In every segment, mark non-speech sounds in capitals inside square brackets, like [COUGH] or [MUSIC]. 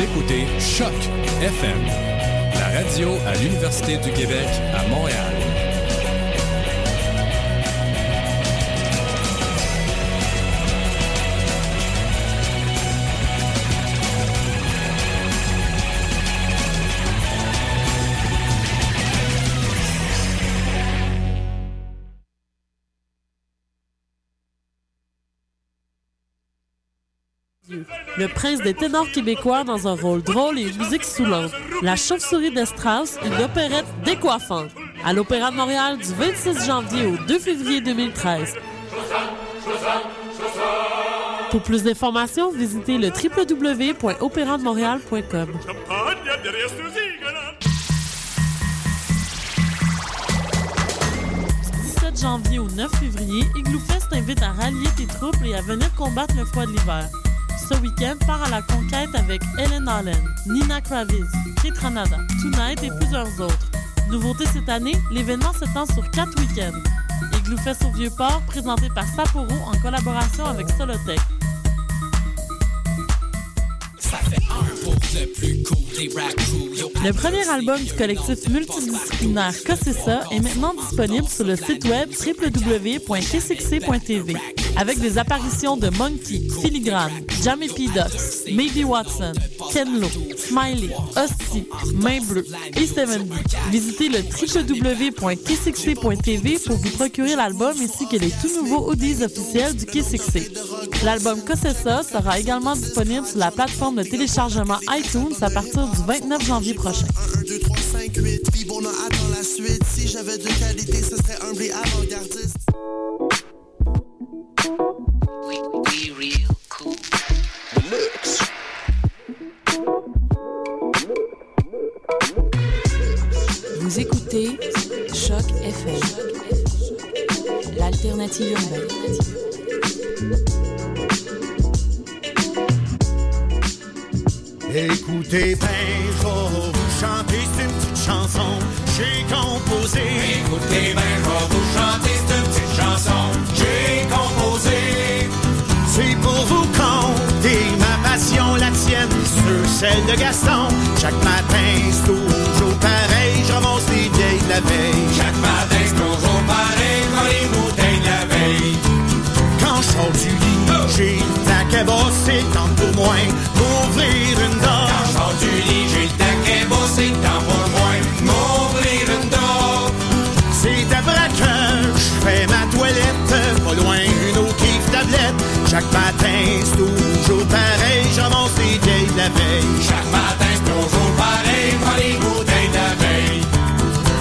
Écoutez Choc FM, la radio à l'Université du Québec à Montréal. Le prince des ténors québécois dans un rôle drôle et une musique soulante. La chauve-souris de Strauss, une opérette décoiffante. À l'Opéra de Montréal du 26 janvier au 2 février 2013. Pour plus d'informations, visitez le www.opérandemontréal.com. Du 17 janvier au 9 février, Igloo Fest t'invite à rallier tes troupes et à venir combattre le froid de l'hiver. Ce week-end, part à la conquête avec Ellen Allen, Nina Kraviz, Kate Ranada, Tonight et plusieurs autres. Nouveauté cette année, l'événement s'étend sur quatre week-ends. Igloo Fest au Vieux-Port, présenté par Sapporo en collaboration avec Solotech. Premier album du collectif multidisciplinaire Cossessa est maintenant disponible sur le site web www.kcxc.tv avec des apparitions de Monkey, Filigrane, Jamie P. Ducks, Maybe Watson, Ken Lo, Smiley, Hostie, Main Bleue et 70. Visitez le www.kcxc.tv pour vous procurer l'album ainsi que les tout nouveaux audios officiels du KCXC. L'album Cossessa sera également disponible sur la plateforme de téléchargement iTunes à partir du 29 janvier prochain. 1, 2, 3, 5, 8, puis bon, on attend la suite. Si j'avais de qualité, ce serait un vrai avant-gardiste. Chaque matin, toujours pareil, quand les bouteilles de la veille.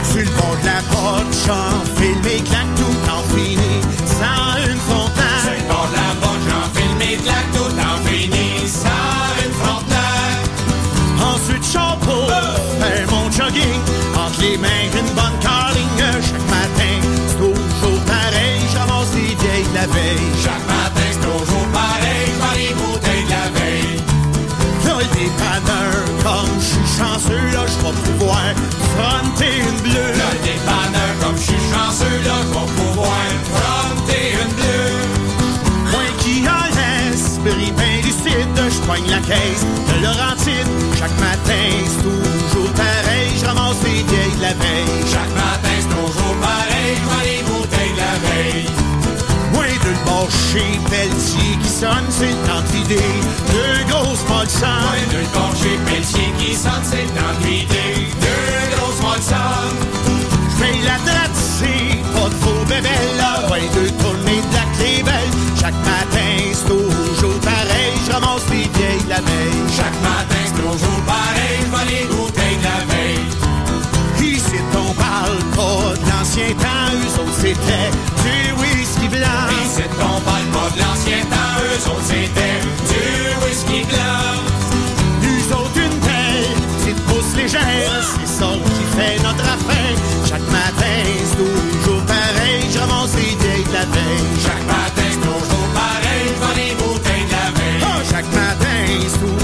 Sur le bord de la porte, j'enfile mes claques tout en fini, sans une fontaine. Sur le bord de la porte, j'enfile mes claques tout en fini, sans une fontaine. Ensuite, j'en pour faire mon jogging, entre les mains une bonne carling. Chaque matin, toujours pareil, j'avance les vieilles de la veille. Chanceux, là, je vais pouvoir fronter une bleue. Le dépanneur, comme je suis chanceux, là, je vais pouvoir fronter une bleue. Moi qui a l'esprit bien lucide, je poigne la caisse de Laurentide. Chaque matin, c'est toujours pareil, je ramasse les vieilles de la veille. Chaque matin, c'est toujours pareil, je vois les bouteilles de la veille. Moins de le bord chez Pelletier qui sonne, c'est le temps de vider. Deux grosses molsons. Moins de le bord chez Pelletier sonne, c'est le temps de vider. Deux grosses molsons. J'paye la date, c'est pas de faux là. De tourner de la. Chaque matin, c'est toujours pareil, les vieilles la veille. Chaque matin, c'est toujours pareil, je vois les bouteilles de la veille. Ici, on parle pas de l'ancien temps, eux autres c'était du whisky blanc. Ici, on parle pas de l'ancien temps, eux autres c'était du whisky blanc. Notre affaire. Chaque matin, c'est toujours pareil, je ramasse les vieilles de la veille. Chaque matin, c'est toujours pareil, je les bouteilles de la veille. Oh, chaque matin, c'est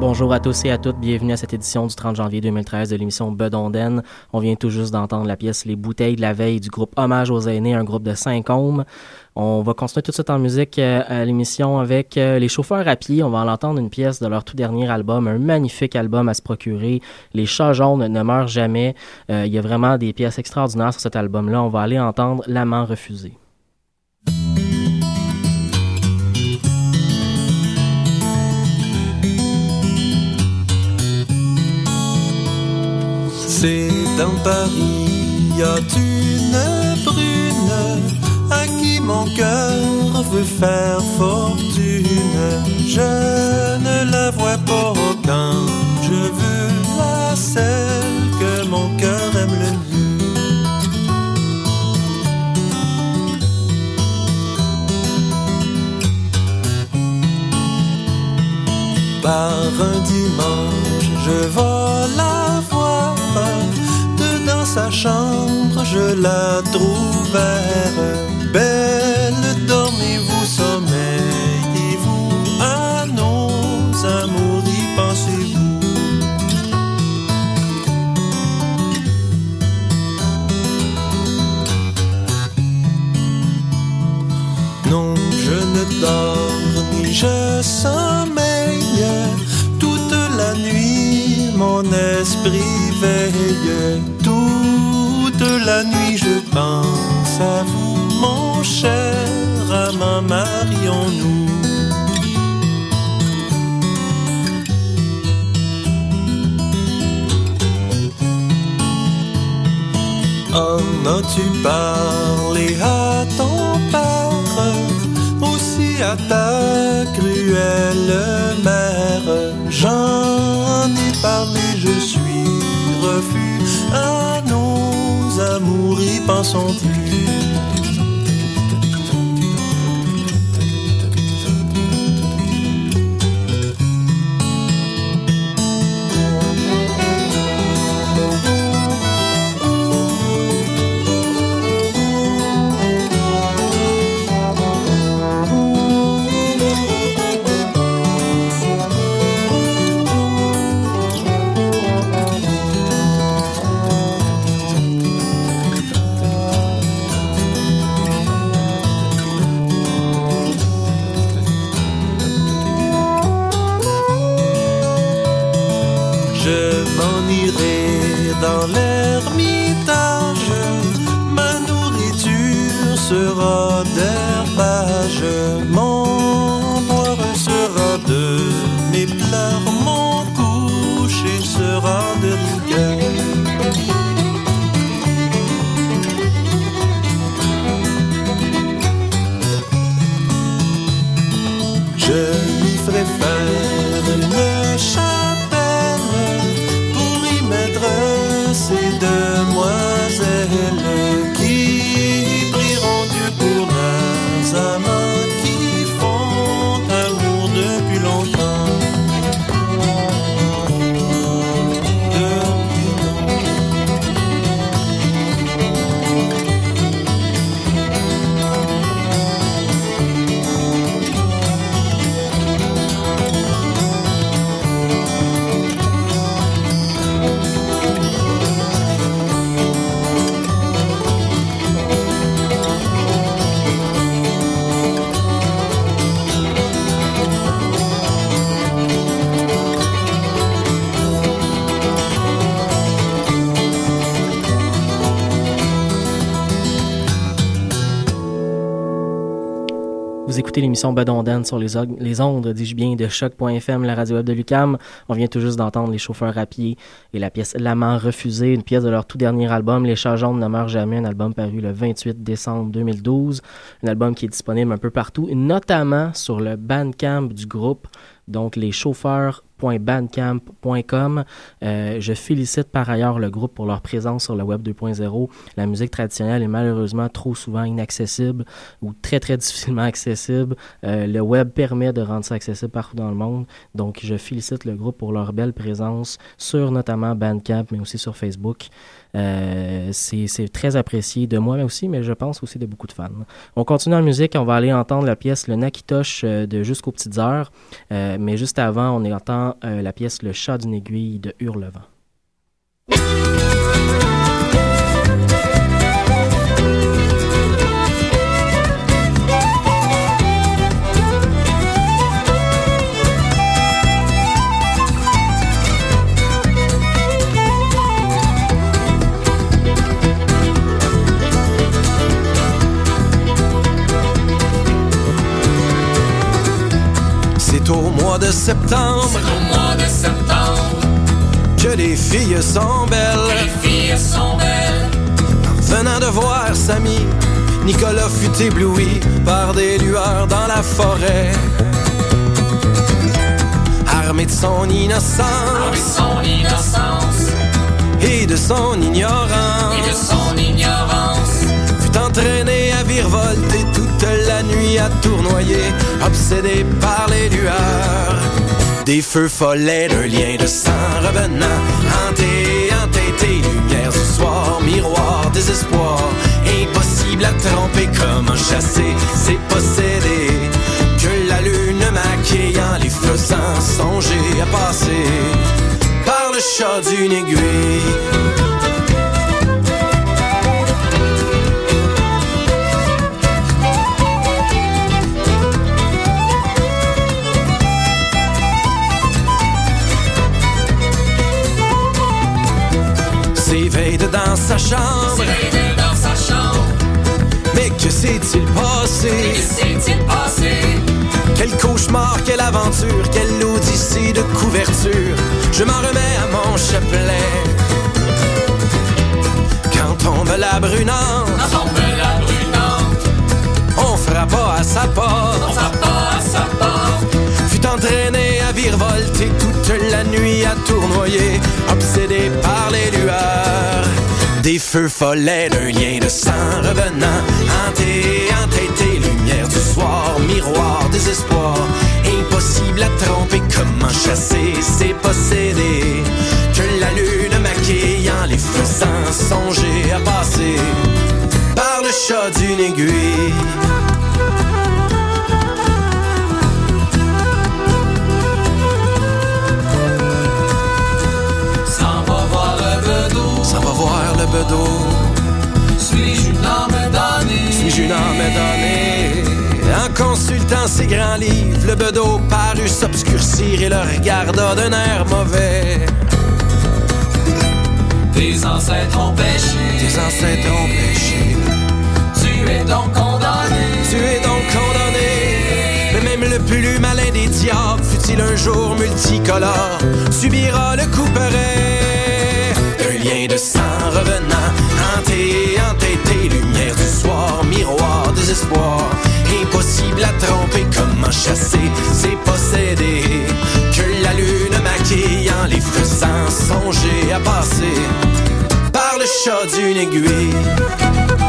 Bonjour à tous et à toutes, bienvenue à cette édition du 30 janvier 2013 de l'émission Bedonden. On vient tout juste d'entendre la pièce Les bouteilles de la veille du groupe Hommage aux aînés, un groupe de cinq hommes. On va continuer tout de suite en musique euh, à l'émission avec euh, les chauffeurs à pied. On va en entendre une pièce de leur tout dernier album, un magnifique album à se procurer. Les chats jaunes ne meurent jamais. Euh, il y a vraiment des pièces extraordinaires sur cet album-là. On va aller entendre L'amant refusé. C'est dans Paris, y a une brune à qui mon cœur veut faire fortune. Je ne la vois pas quand je veux la celle que mon cœur aime le mieux. Par un dimanche, je voir chambre, je la trouve belle. Dormez-vous, sommeillez-vous à nos amours, y pensez-vous. Non, je ne dors ni je sommeille. Toute la nuit, mon esprit veille. La nuit, je pense à vous, mon cher amant, marions-nous. En as-tu parlé à ton père aussi à ta cruelle mère J'en amours, y Je m'en irai dans l'ermitage, ma nourriture sera d'herbage, écoutez l'émission Bedonden sur les, ondes, dis-je bien, de choc.fm, la radio web de Lucam. On vient tout juste d'entendre les chauffeurs à pied et la pièce L'amant refusé, une pièce de leur tout dernier album, Les chats ne meurent jamais, un album paru le 28 décembre 2012. Un album qui est disponible un peu partout, notamment sur le Bandcamp du groupe, donc les chauffeurs.bandcamp.com. Euh, je félicite par ailleurs le groupe pour leur présence sur le web 2.0. La musique traditionnelle est malheureusement trop souvent inaccessible ou très très [LAUGHS] difficilement accessible. Euh, le web permet de rendre ça accessible partout dans le monde. Donc je félicite le groupe pour leur belle présence sur notamment Bandcamp mais aussi sur Facebook. Euh, c'est très apprécié de moi aussi, mais je pense aussi de beaucoup de fans. On continue en musique, on va aller entendre la pièce Le Nakitosh de Jusqu'aux Petites Heures, mais juste avant, on entend la pièce Le Chat d'une aiguille de Hurlevent. De septembre. au mois de septembre. Que les filles sont belles. Les filles sont belles. Venant de voir Samy, Nicolas fut ébloui par des lueurs dans la forêt. Armé de son innocence. de son innocence. Et de son ignorance. Et de son ignorance. Fut entraîné à virevolter toute la nuit à tournoyer, obsédé par les lueurs. Des feux follets d'un lien de sang revenant, hanté, entêté, lumière du soir, miroir, désespoir, impossible à tromper, comment chasser, c'est posséder. Que la lune maquillant les faisant songer à passer par le chat d'une aiguille. Dans sa chambre. dans sa chambre. Mais que s'est-il passé? Que s'est-il passé? Quel cauchemar, quelle aventure, quelle odyssée de couverture. Je m'en remets à mon chapelet. Quand tombe la brunante, Quand tombe la brunante, on fera pas à sa porte. on frappe pas à sa porte. Fut entraîné toute la nuit à tournoyer, obsédé par les lueurs. Des feux follets d'un lien de sang revenant, hanté, entêté, lumière du soir, miroir, désespoir, impossible à tromper, comment chasser, c'est posséder, que la lune maquillant les faisant songer à passer par le chat d'une aiguille. Suis-je une âme damnée? Suis-je une âme donnée? En consultant ces grands livres, le bedeau parut s'obscurcir et le regarda d'un air mauvais. Tes ancêtres ont péché. Tes ancêtres ont péché. Tu es donc condamné. Tu es donc condamné. Mais même le plus malin des diables, fut-il un jour multicolore, subira le couperet. Un lien de sang hanté, entêté, lumière du soir, miroir, désespoir. Impossible à tromper, comment chasser, c'est posséder. Que la lune maquillant les faisant songer à passer par le chat d'une aiguille.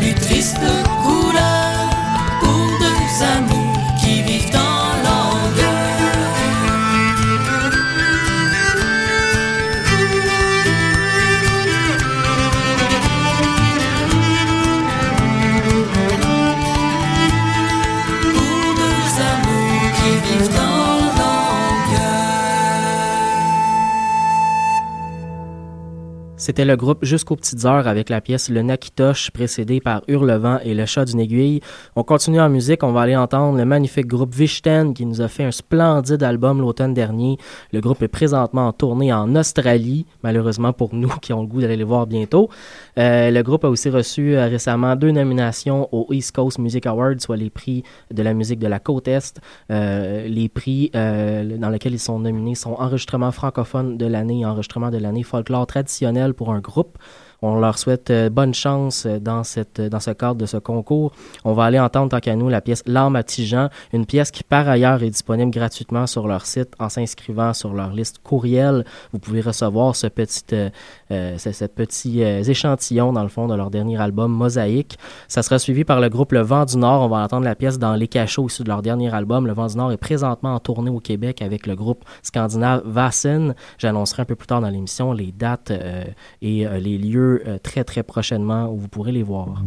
Plus triste C'était le groupe Jusqu'aux petites heures avec la pièce Le Nakitoche précédée par Hurlevent et Le Chat d'une aiguille. On continue en musique, on va aller entendre le magnifique groupe Vichten qui nous a fait un splendide album l'automne dernier. Le groupe est présentement en tournée en Australie, malheureusement pour nous qui ont le goût d'aller les voir bientôt. Euh, le groupe a aussi reçu euh, récemment deux nominations aux East Coast Music Awards, soit les prix de la musique de la côte Est. Euh, les prix dans lesquels ils sont nominés sont Enregistrement francophone de l'année et Enregistrement de l'année folklore traditionnel un groupe. On leur souhaite euh, bonne chance euh, dans, cette, dans ce cadre de ce concours. On va aller entendre, tant qu'à nous, la pièce L'âme à Tijan, une pièce qui, par ailleurs, est disponible gratuitement sur leur site en s'inscrivant sur leur liste courriel. Vous pouvez recevoir ce petit, euh, euh, ce, ce petit euh, échantillon, dans le fond, de leur dernier album, Mosaïque. Ça sera suivi par le groupe Le Vent du Nord. On va entendre la pièce dans Les Cachots, issus de leur dernier album. Le Vent du Nord est présentement en tournée au Québec avec le groupe scandinave Vassen. J'annoncerai un peu plus tard dans l'émission les dates euh, et les lieux très très prochainement où vous pourrez les voir.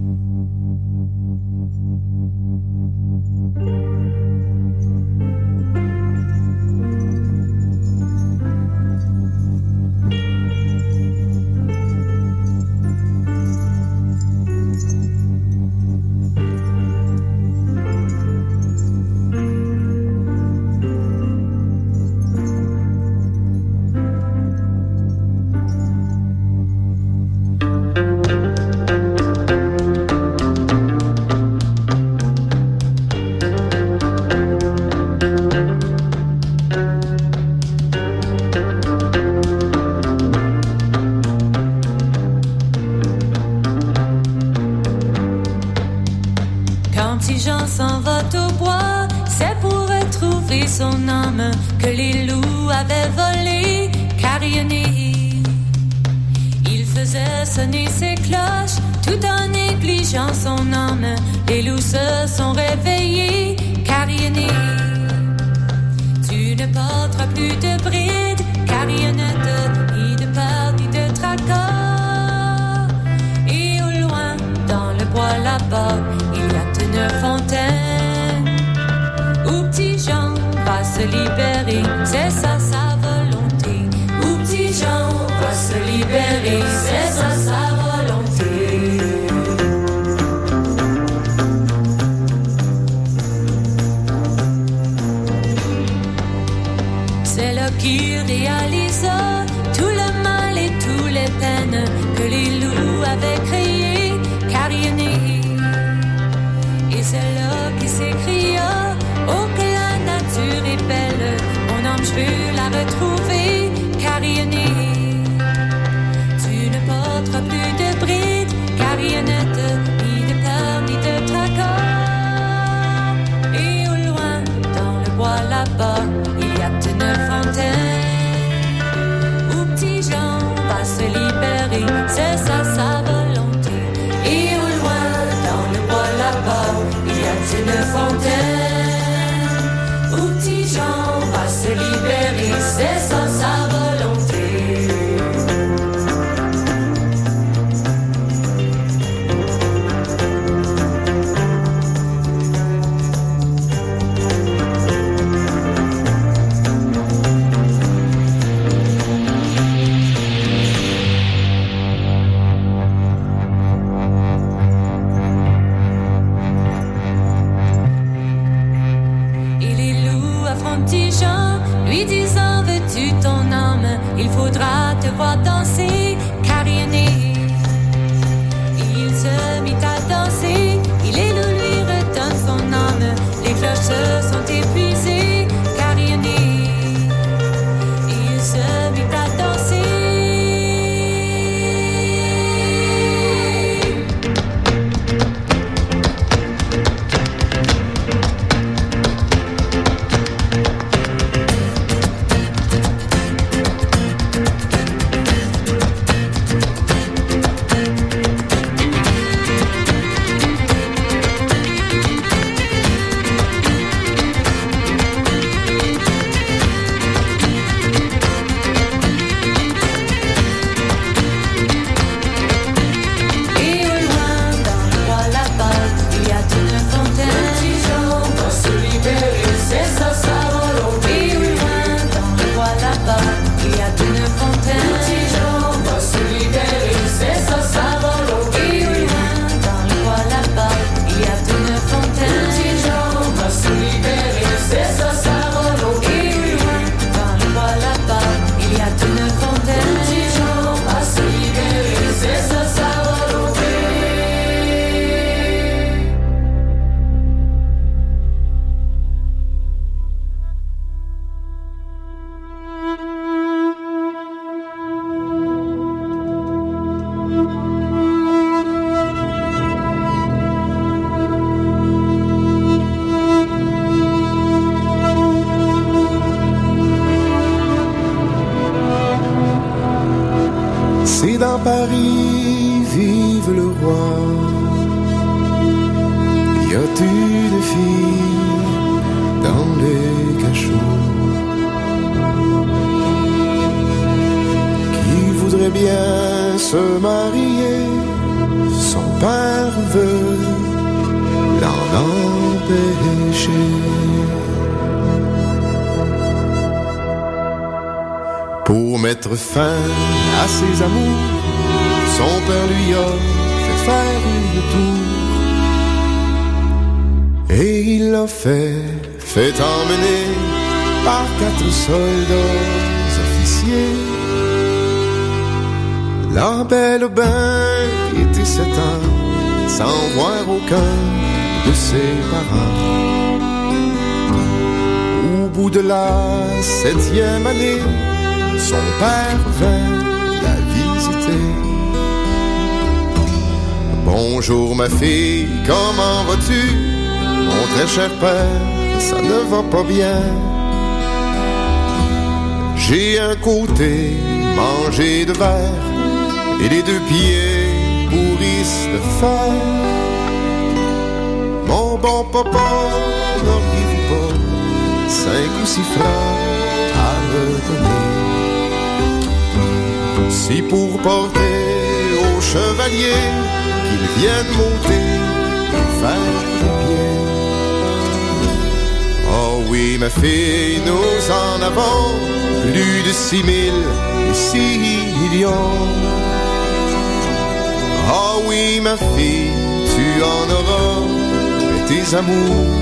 Au bout de la septième année, son père vint la visiter. Bonjour ma fille, comment vas-tu? Mon très cher père, ça ne va pas bien. J'ai un côté mangé de verre et les deux pieds pourrissent de fer bon papa, n'auriez-vous pas cinq ou six francs à me donner? Si pour porter au chevalier qu'il vienne monter et faire. Oh oui, ma fille, nous en avons plus de six mille et six millions. Oh oui, ma fille, tu en auras, tes amours,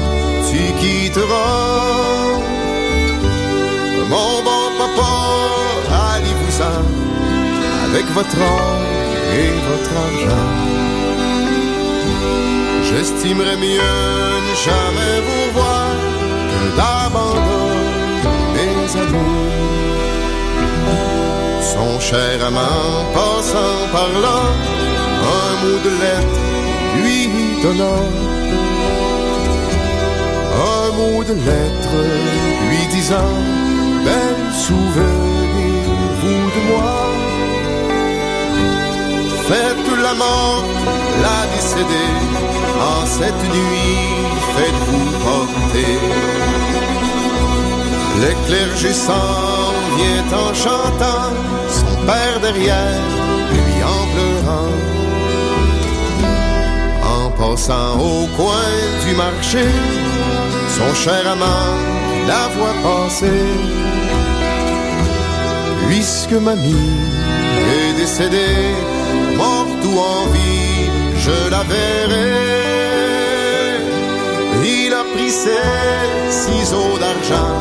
tu quitteras. Mon bon papa, allez-vous-en avec votre or et votre argent? J'estimerais mieux ne jamais vous voir que d'abandonner mes amours. Son cher amant passant par là, un mot de lettre lui donnant. De lettre lui disant, belle souvenez-vous de moi. Faites la la décédée, en cette nuit, faites-vous porter. Le clergé s'en vient en chantant, son père derrière, lui en pleurant. En passant au coin du marché, son cher amant la voit passer. Puisque mamie est décédée, morte ou en vie, je la verrai. Il a pris ses ciseaux d'argent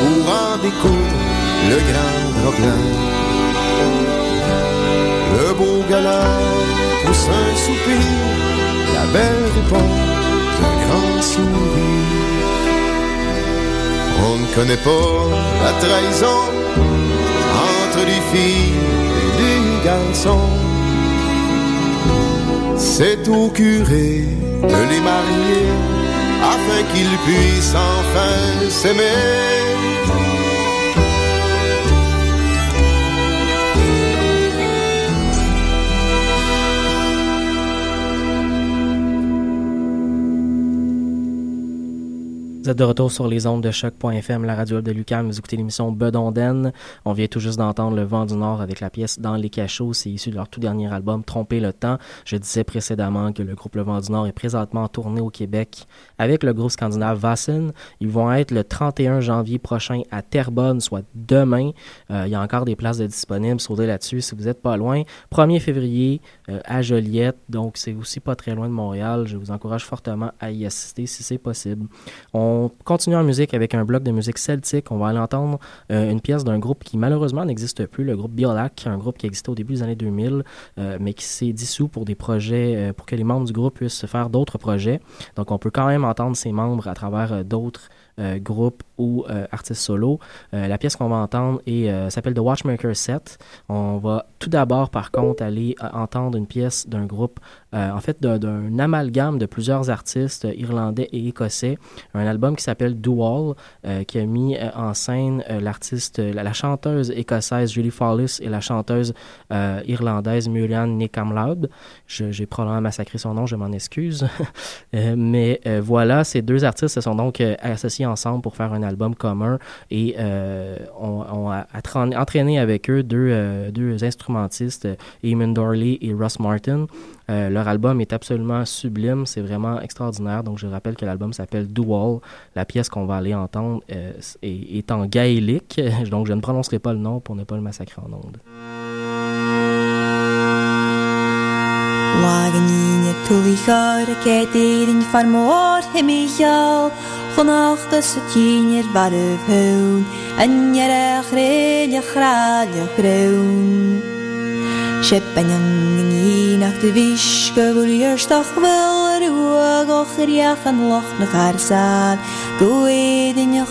pour en découdre le grand problème. Le beau galant pousse un soupir, la belle répond d'un grand sourire. On ne connaît pas la trahison entre les filles et les garçons. C'est au curé de les marier afin qu'ils puissent enfin s'aimer. Vous êtes de retour sur les ondes de choc.fm, la radio de Lucam. Vous écoutez l'émission Bedonden. On vient tout juste d'entendre Le Vent du Nord avec la pièce Dans les cachots. C'est issu de leur tout dernier album Tromper le temps. Je disais précédemment que le groupe Le Vent du Nord est présentement en tournée au Québec avec le groupe scandinave Vassen. Ils vont être le 31 janvier prochain à Terrebonne, soit demain. Euh, il y a encore des places disponibles. Sautez là-dessus si vous n'êtes pas loin. 1er février euh, à Joliette. Donc c'est aussi pas très loin de Montréal. Je vous encourage fortement à y assister si c'est possible. On continue en musique avec un bloc de musique celtique. On va aller entendre euh, une pièce d'un groupe qui malheureusement n'existe plus, le groupe Biolac, un groupe qui existait au début des années 2000, euh, mais qui s'est dissous pour des projets, euh, pour que les membres du groupe puissent faire d'autres projets. Donc on peut quand même entendre ses membres à travers d'autres groupes ou artistes solo. la pièce qu'on va entendre s'appelle The Watchmaker Set. On va tout d'abord, par contre, aller entendre une pièce d'un groupe, en fait, d'un amalgame de plusieurs artistes irlandais et écossais. Un album qui s'appelle Dual, qui a mis en scène l'artiste, la, chanteuse écossaise Julie Follis et la chanteuse irlandaise Murian Nikamlaud. J'ai probablement massacré son nom, je m'en excuse. [LAUGHS] mais voilà, ces deux artistes se sont donc associés ensemble pour faire un album commun et euh, on, on, a entraîné avec eux deux, euh, deux instrumentistes, Eamon Dorley et Russ Martin. Euh, leur album est absolument sublime, c'est vraiment extraordinaire. Donc je rappelle que l'album s'appelle Dual. La pièce qu'on va aller entendre est, est, en gaélique, [LAUGHS] donc je ne prononcerai pas le nom pour ne pas le massacrer en ondes. Shepenyan ni nach de viske voor je stach wel ruag och riach an loch na garsad goe din je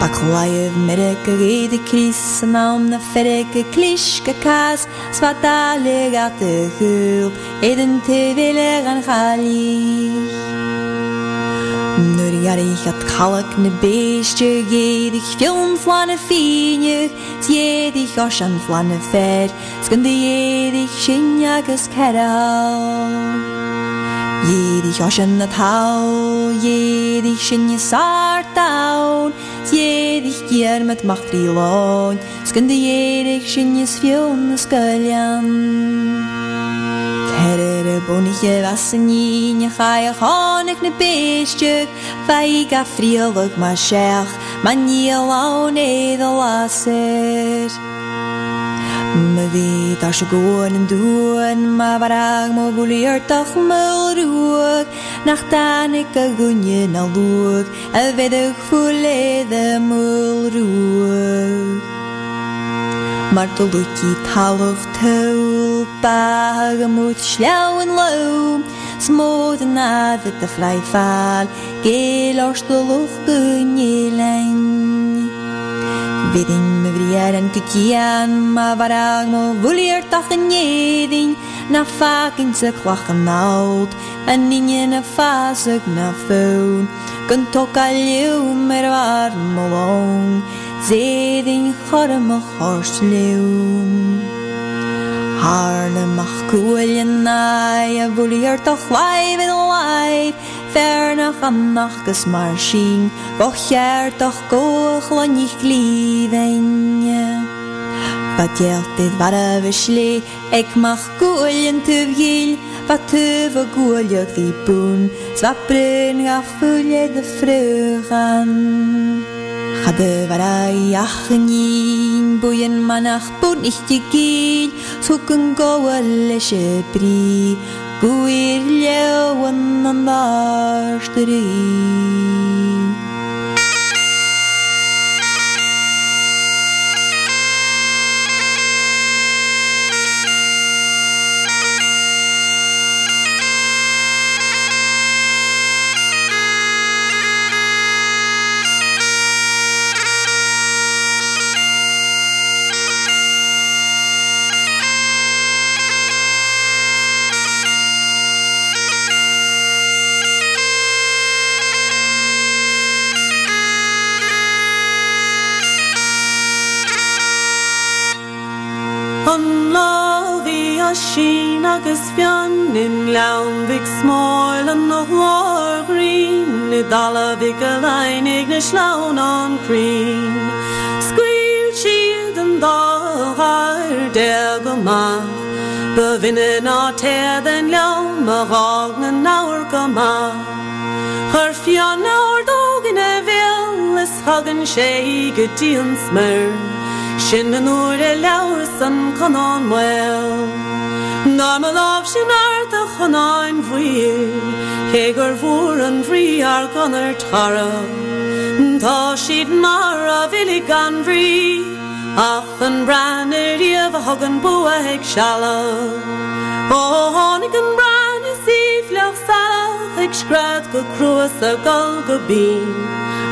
pak Paklaev merke gede kris na om na ferke kliske kas svatale gatte hulp eden te willen gaan galich Nuarig het kalk na beestje Jedig filmflanne fiineg Tjedig os an flanne ver Skun de jedig sin agus ke Jedig os an na ta Jedig sinnje saarta Jedig kier met macht riloin Skun de jedig sinjes filmne skuljan. Herere er bonnetje was een jinje, ga je gewoon ik ne beestje. Vijga vriendelijk maar sjech, maar niet lauw nederlasser. Me weet als je gewoon en doen, maar waar ik me ik een goenje naar loek, en weet ik voel. Maar de lukiet half touw, pagen moet schlauw en lauw. Smoot en avond de vrijvaal, geel als de lucht kunjelen. Bidding me en maar waarag me woelier toch een jeding. Na vaak in ze kwachen oud, en in een fase na vuil. Kunt ook al jou meer warm Zéad on chormach hors leúm. Harnamach cúilin na a bhúlíar to chhlaib in leib, Fernach annach gus mar sin, bo cheartach goch le nich glíhaine. Ba dealtid war a bhislé, ag mach gúilin tuh gíl, Ba tuh a gúileach dí bún, Sva brun a fúle de frugan bevarai achnin buyen manach bun ich gegin sukun goale shepri guir leo wannan dashtri. Thank agus fian in leanmhic smáil an nach lághrín i dala bhí go leinig na slán anrín. Scuil siad an dáhair de go má Ba vinne ná tead an leam aá na náir go má. Chir fian náir dógin a bhéal is hagan sé go díon smir. Sin an úair e leir san chanáin well. Ná me láh sin airt a chanáin bhuiir, Cé gur bhór an bhrí ar ganar tara. Tá siad mar a bhili gan bhrí, ach an breaniriamh a thugan bu ag seala. ó tháinig an brein is síh leach ik schrat go kroas a gal go bin.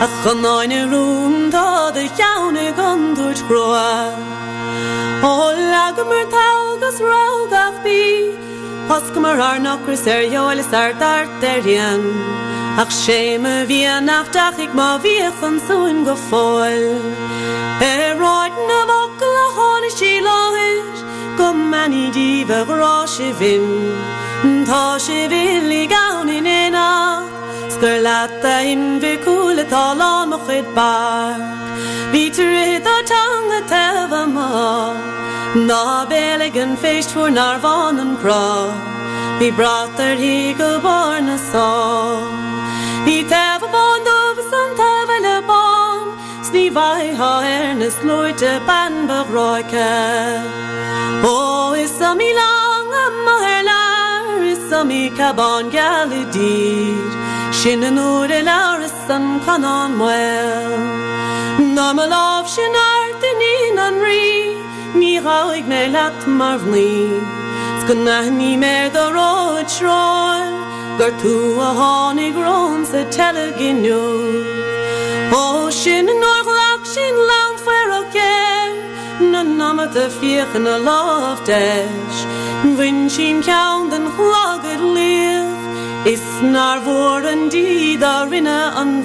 A khnoine rum da de jaune gond durch kroa o tau gas rau gaf Pas kommer har nokre ser jo eller startar der igjen Ach schäme wie ein Nachtach ich mal wie von so ein gefoll Er rot na vokla hone schilohisch Kom man i die verrosche vin Ta sche will i gaun in en nacht Scarlatain vikul et all on mochid bar Vitri the tongue at Evama Na beligan feist for narvan and Pro Vi brother he go born a song Vi teva bond of some teva le bon Sni vai ha ernest loite ban begroike O is a milang a maherlar Is a mi kabon galidid? Sin oer en aris an canon well Na me laf sin art in een an ri Ni ra ik me laat mar vni Skun na ni mer de rood a honig rons a telegin shin O sin an oer glak sin lang fer Na namme te fiech an a laf desh Vin sin kaun den chlag het is naar woorden die daarin aan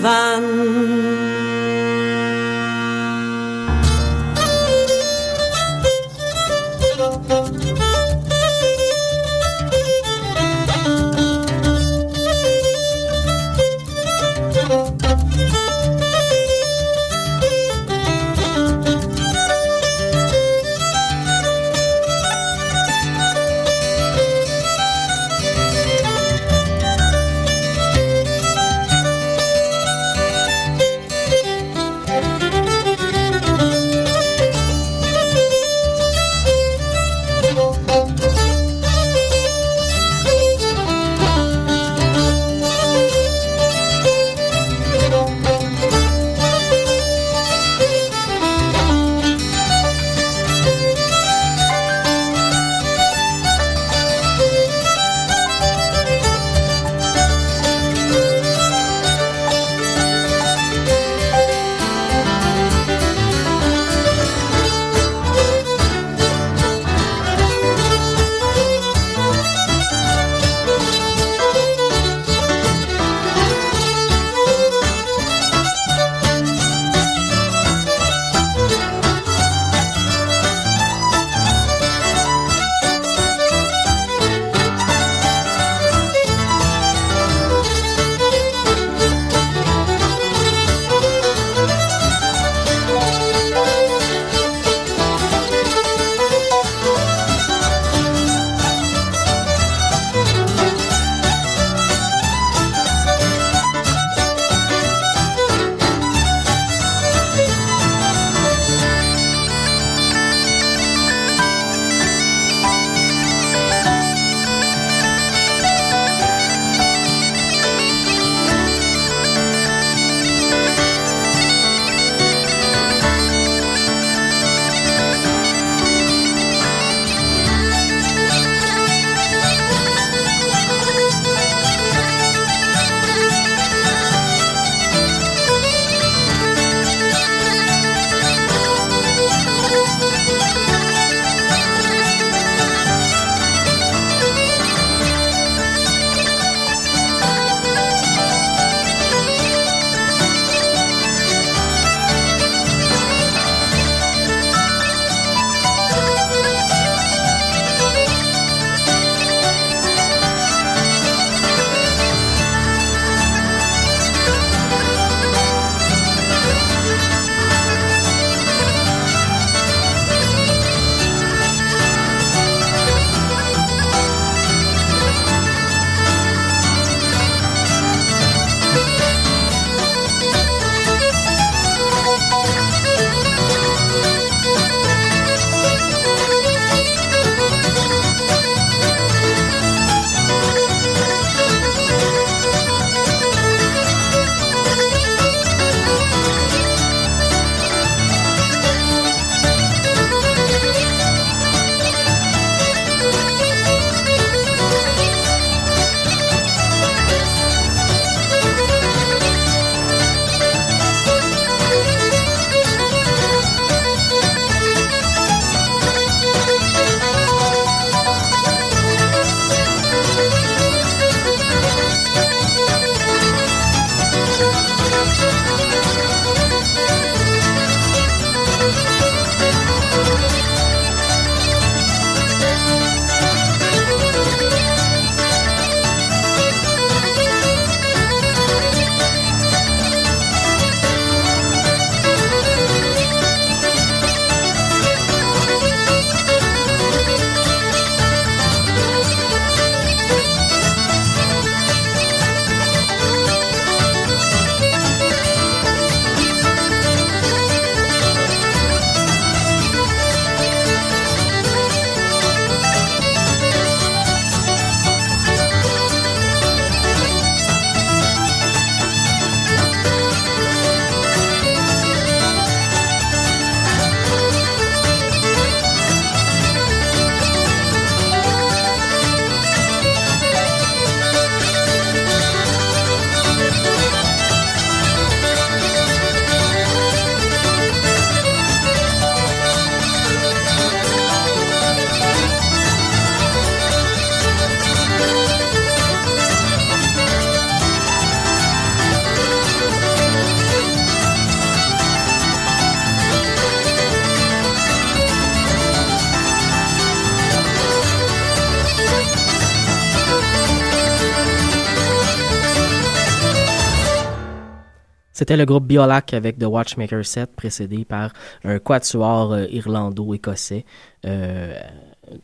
C'était le groupe Biolac avec The Watchmaker 7, précédé par un quatuor euh, irlando-écossais. Euh,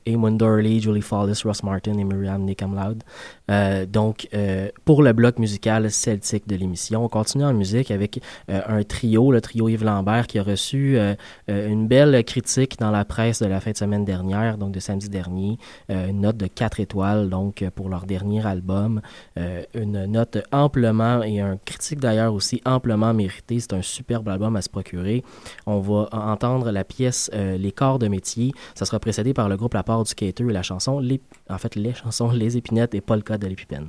Eamon Dorley, Julie Follis, Ross Martin et Miriam Nickamloud. Euh, donc, euh, pour le bloc musical celtique de l'émission, on continue en musique avec euh, un trio, le trio Yves Lambert, qui a reçu une belle critique dans la presse de la fin de semaine dernière, donc de samedi dernier, une note de 4 étoiles, donc pour leur dernier album, une note amplement, et un critique d'ailleurs aussi amplement mérité. C'est un superbe album à se procurer. On va en- entendre la pièce Les corps de métier. Ça sera précédé par le groupe La part du Skater et la chanson, les, en fait, les chansons Les épinettes et cas de l'épipène.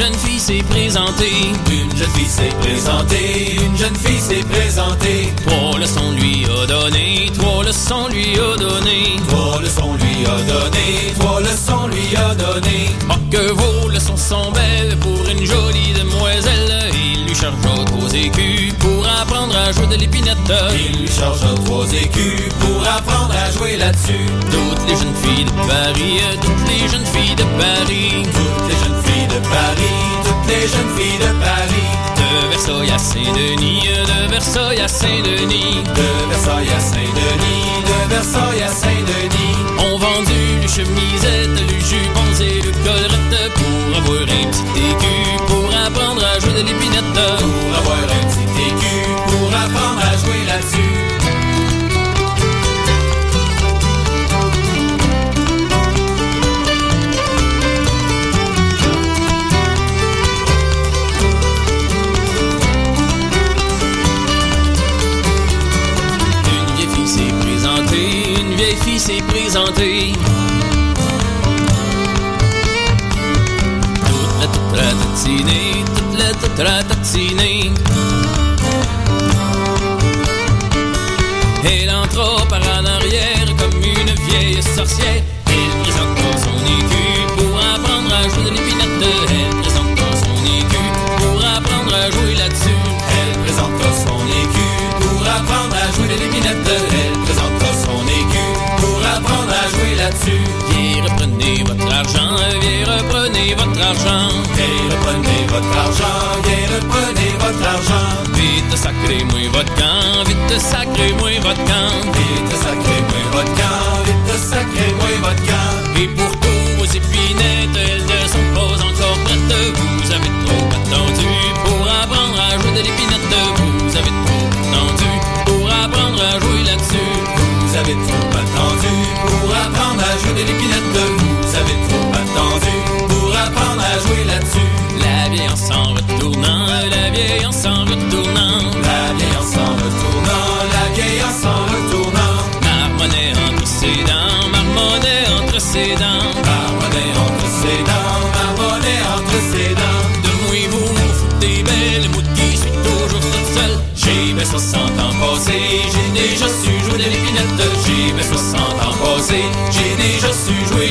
Jeune fille s'est présentée, une jeune fille s'est présentée, une jeune fille s'est présentée. Trois leçons lui a donné, trois leçons lui a donné, trois leçons lui a donné, trois leçons lui a donné. Oh que vos leçons sont belles pour une jolie demoiselle. Il lui charge trois écus pour apprendre à jouer de l'épinette. Il lui charge trois écus pour apprendre à jouer là-dessus. Toutes les jeunes filles de Paris, toutes les jeunes filles de Paris, toutes les jeunes filles de Paris, toutes les jeunes filles de Paris. De Versailles à Saint-Denis, de Versailles à Saint-Denis, de Versailles à Saint-Denis, de Versailles à Saint-Denis. Ont vendu les chemisettes, les jupons et le collerette pour avoir un petit écu, la ratatinée. Elle entra par en arrière comme une vieille sorcière. Elle présenta son écu pour apprendre à jouer de l'épinette. Elle présenta son écu pour apprendre à jouer là-dessus. Elle présenta son écu pour apprendre à jouer de l'épinette. Elle présenta son écu pour apprendre à jouer là-dessus. Viens, reprenez votre argent, viens, reprenez votre argent. Viens, reprenez votre argent, reprenez votre argent. Vite, sacrez-moi votre camp, vite, sacrez-moi votre camp. Vite, sacrez-moi votre camp, vite, sacrez-moi votre camp. Et pour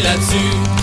là-dessus.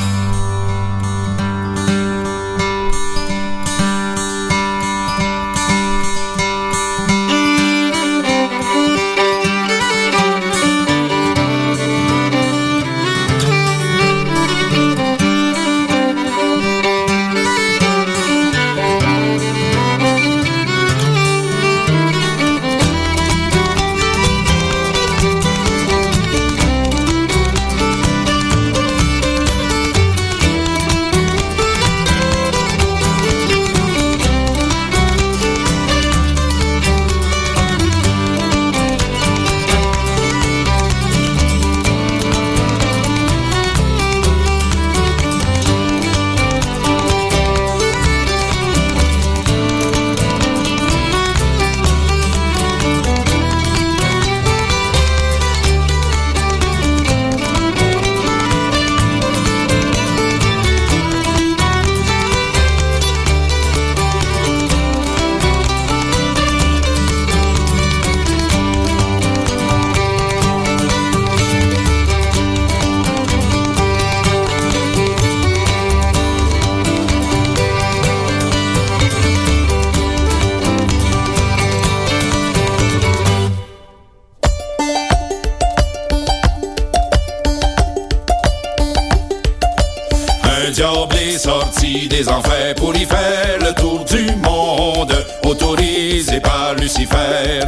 Sorti des enfers pour y faire le tour du monde, autorisé par Lucifer.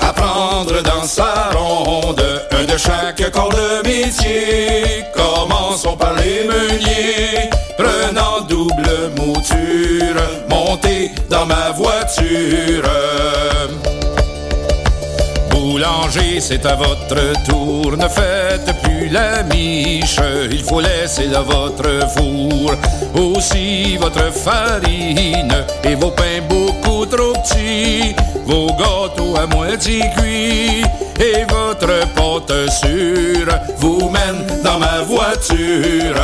À prendre dans sa ronde un de chaque corps de métier. Commençons par les meuniers, prenant double mouture, montez dans ma voiture. Boulanger, c'est à votre tour. Ne faites plus la miche. Il faut laisser dans votre four aussi votre farine et vos pains beaucoup trop petits, vos gâteaux à moitié cuits et votre pâte sûre vous mène dans ma voiture.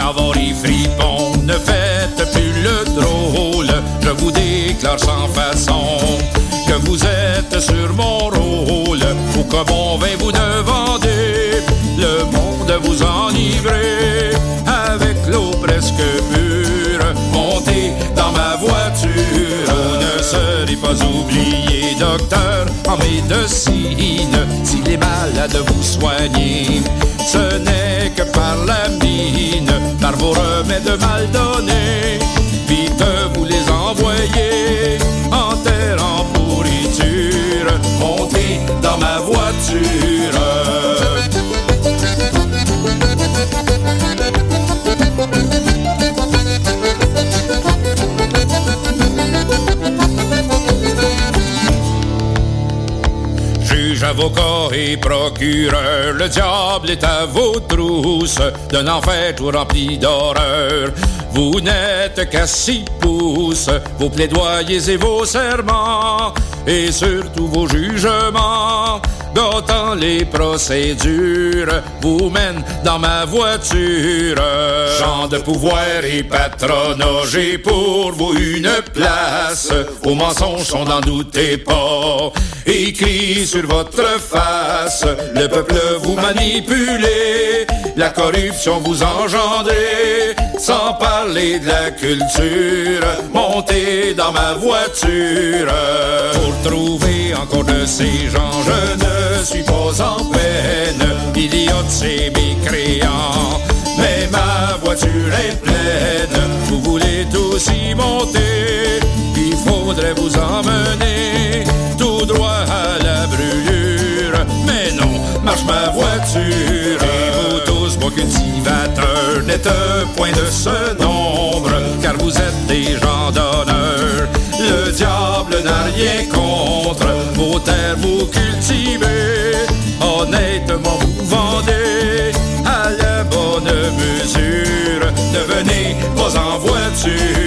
Avoir les fripons, ne faites plus le drôle. Je vous déclare sans façon sur mon rôle. Ou que bon vin vous demandez le monde vous enivrer avec l'eau presque pure montez dans ma voiture. Vous ne serez pas oublié docteur en médecine. Si les malades vous soignez ce n'est que par la mine. Par vos remèdes mal donnés avocat et procureur, le diable est à vos trousses, d'un enfer tout rempli d'horreur. Vous n'êtes qu'à six pouces, vos plaidoyers et vos serments, et surtout vos jugements, gâtant les procédures, vous mènent dans ma voiture. Champ de pouvoir et patronat, j'ai pour vous une place. Vos mensonges sont n'en doutez pas, écrit sur votre face. Le peuple vous manipulez, la corruption vous engendrez, sans parler de la culture. Montez dans ma voiture pour trouver encore de ces gens. Je ne suis pas en peine, idiote c'est mécréant. Mais ma voiture est pleine, vous voulez tous y monter. Il faudrait vous emmener tout droit à la brûlure. Mais non, marche ma voiture. Vos cultivateurs, n'êtes point de ce nombre, car vous êtes des gens d'honneur. Le diable n'a rien contre vos terres, vous cultivez. Honnêtement, vous vendez à la bonne mesure. Ne venez pas en voiture.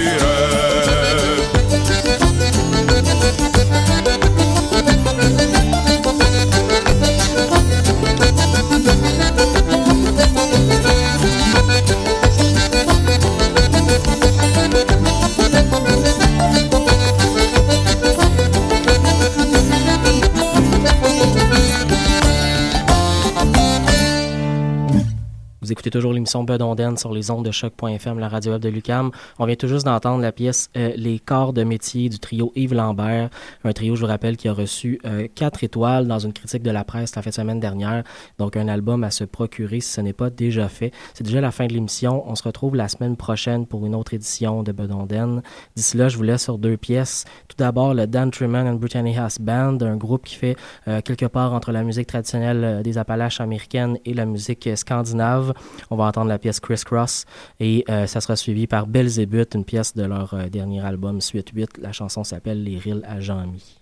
Écoutez toujours l'émission Bedonden sur les ondes de choc.fm, la radio web de Lucam. On vient tout juste d'entendre la pièce euh, Les corps de métier du trio Yves Lambert, un trio, je vous rappelle, qui a reçu euh, 4 étoiles dans une critique de la presse la fin de semaine dernière. Donc un album à se procurer si ce n'est pas déjà fait. C'est déjà la fin de l'émission. On se retrouve la semaine prochaine pour une autre édition de Bedonden. D'ici là, je vous laisse sur deux pièces. Tout d'abord, le Dan Truman and Brittany House Band, un groupe qui fait euh, quelque part entre la musique traditionnelle euh, des Appalaches américaines et la musique scandinave. On va entendre la pièce Criss Cross et euh, ça sera suivi par Belzébuth, une pièce de leur euh, dernier album Suite 8. La chanson s'appelle Les Rilles à Jean-Mi.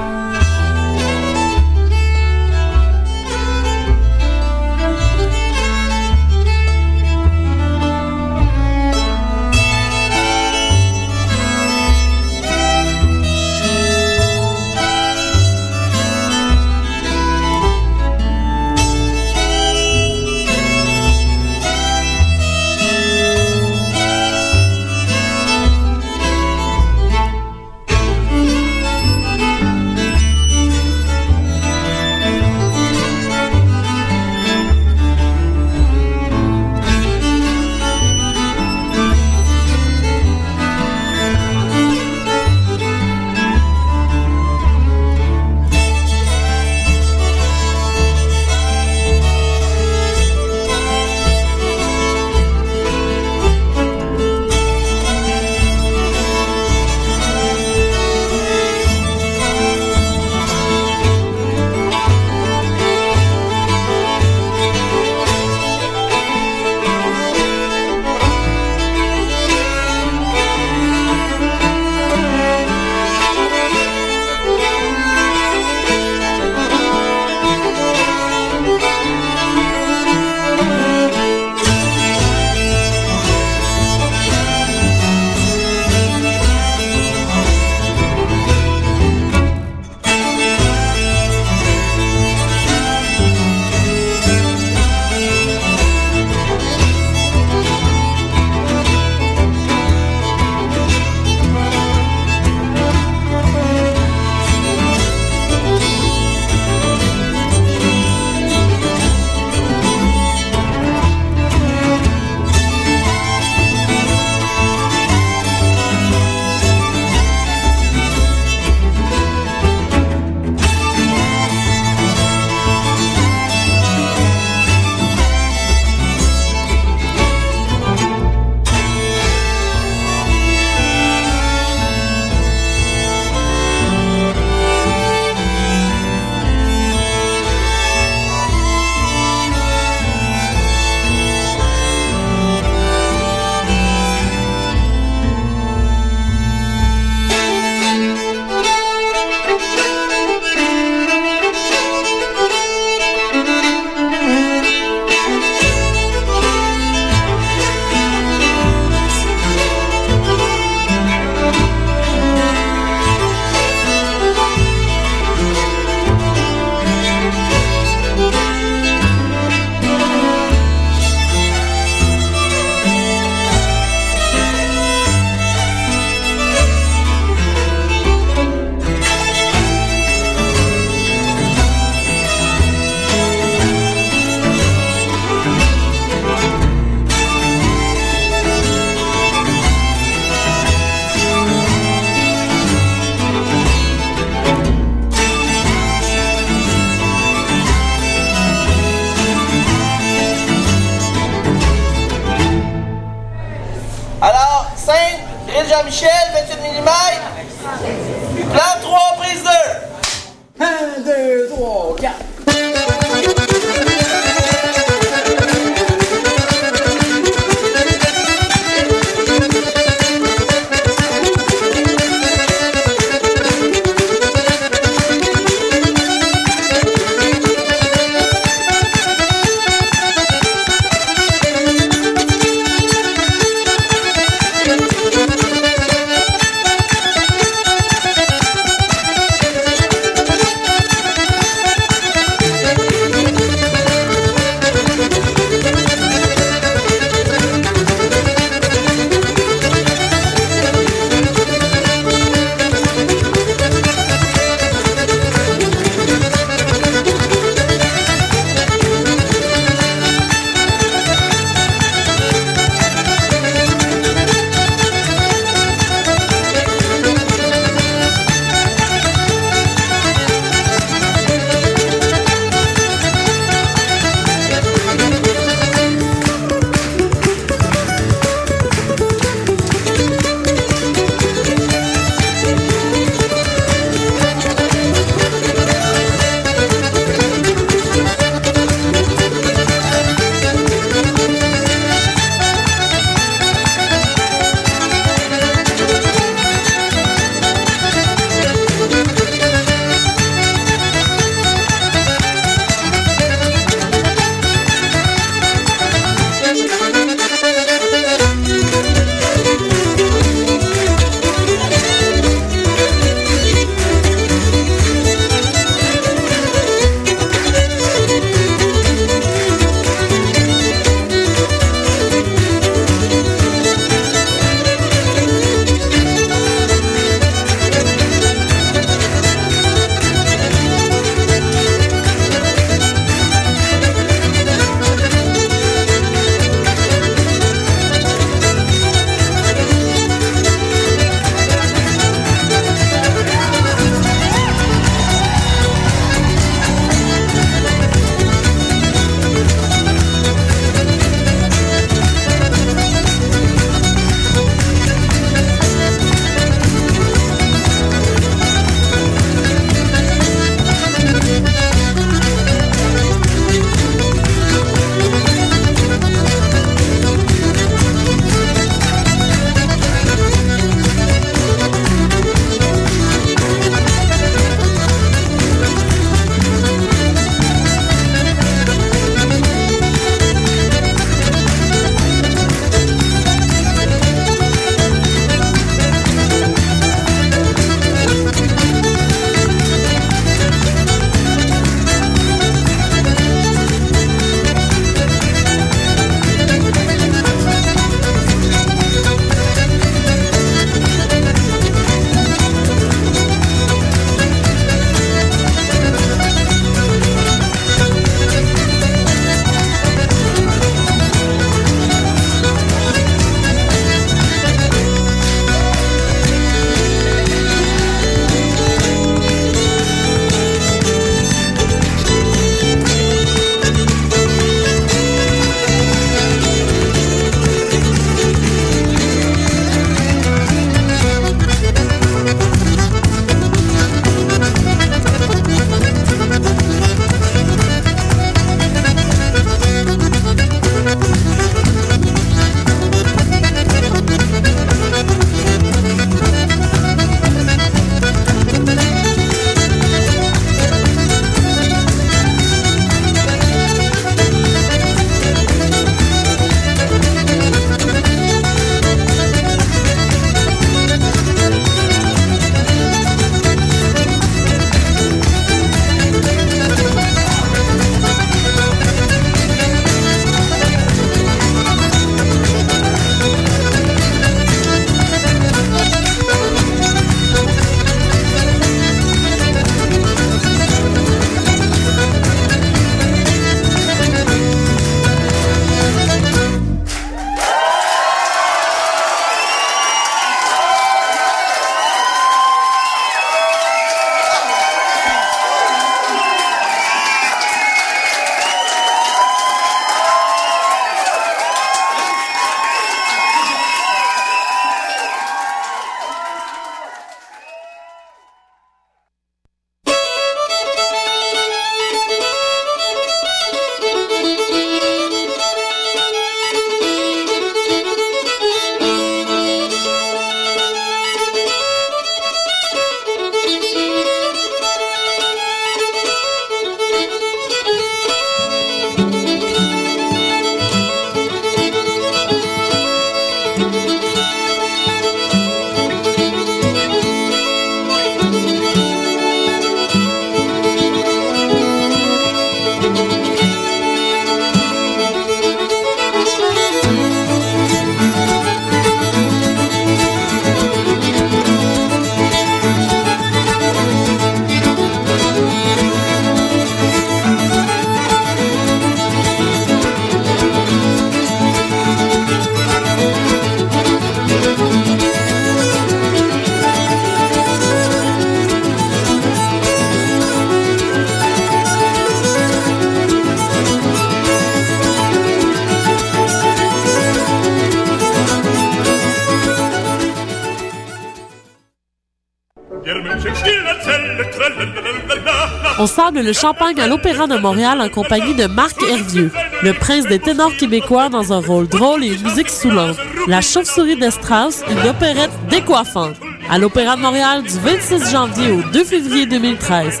Le champagne à l'Opéra de Montréal en compagnie de Marc Hervieux, le prince des ténors québécois dans un rôle drôle et une musique soulante. La chauve-souris de Strauss, une opérette décoiffante. À l'Opéra de Montréal du 26 janvier au 2 février 2013.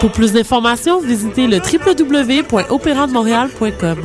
Pour plus d'informations, visitez le www.opérademontréal.com.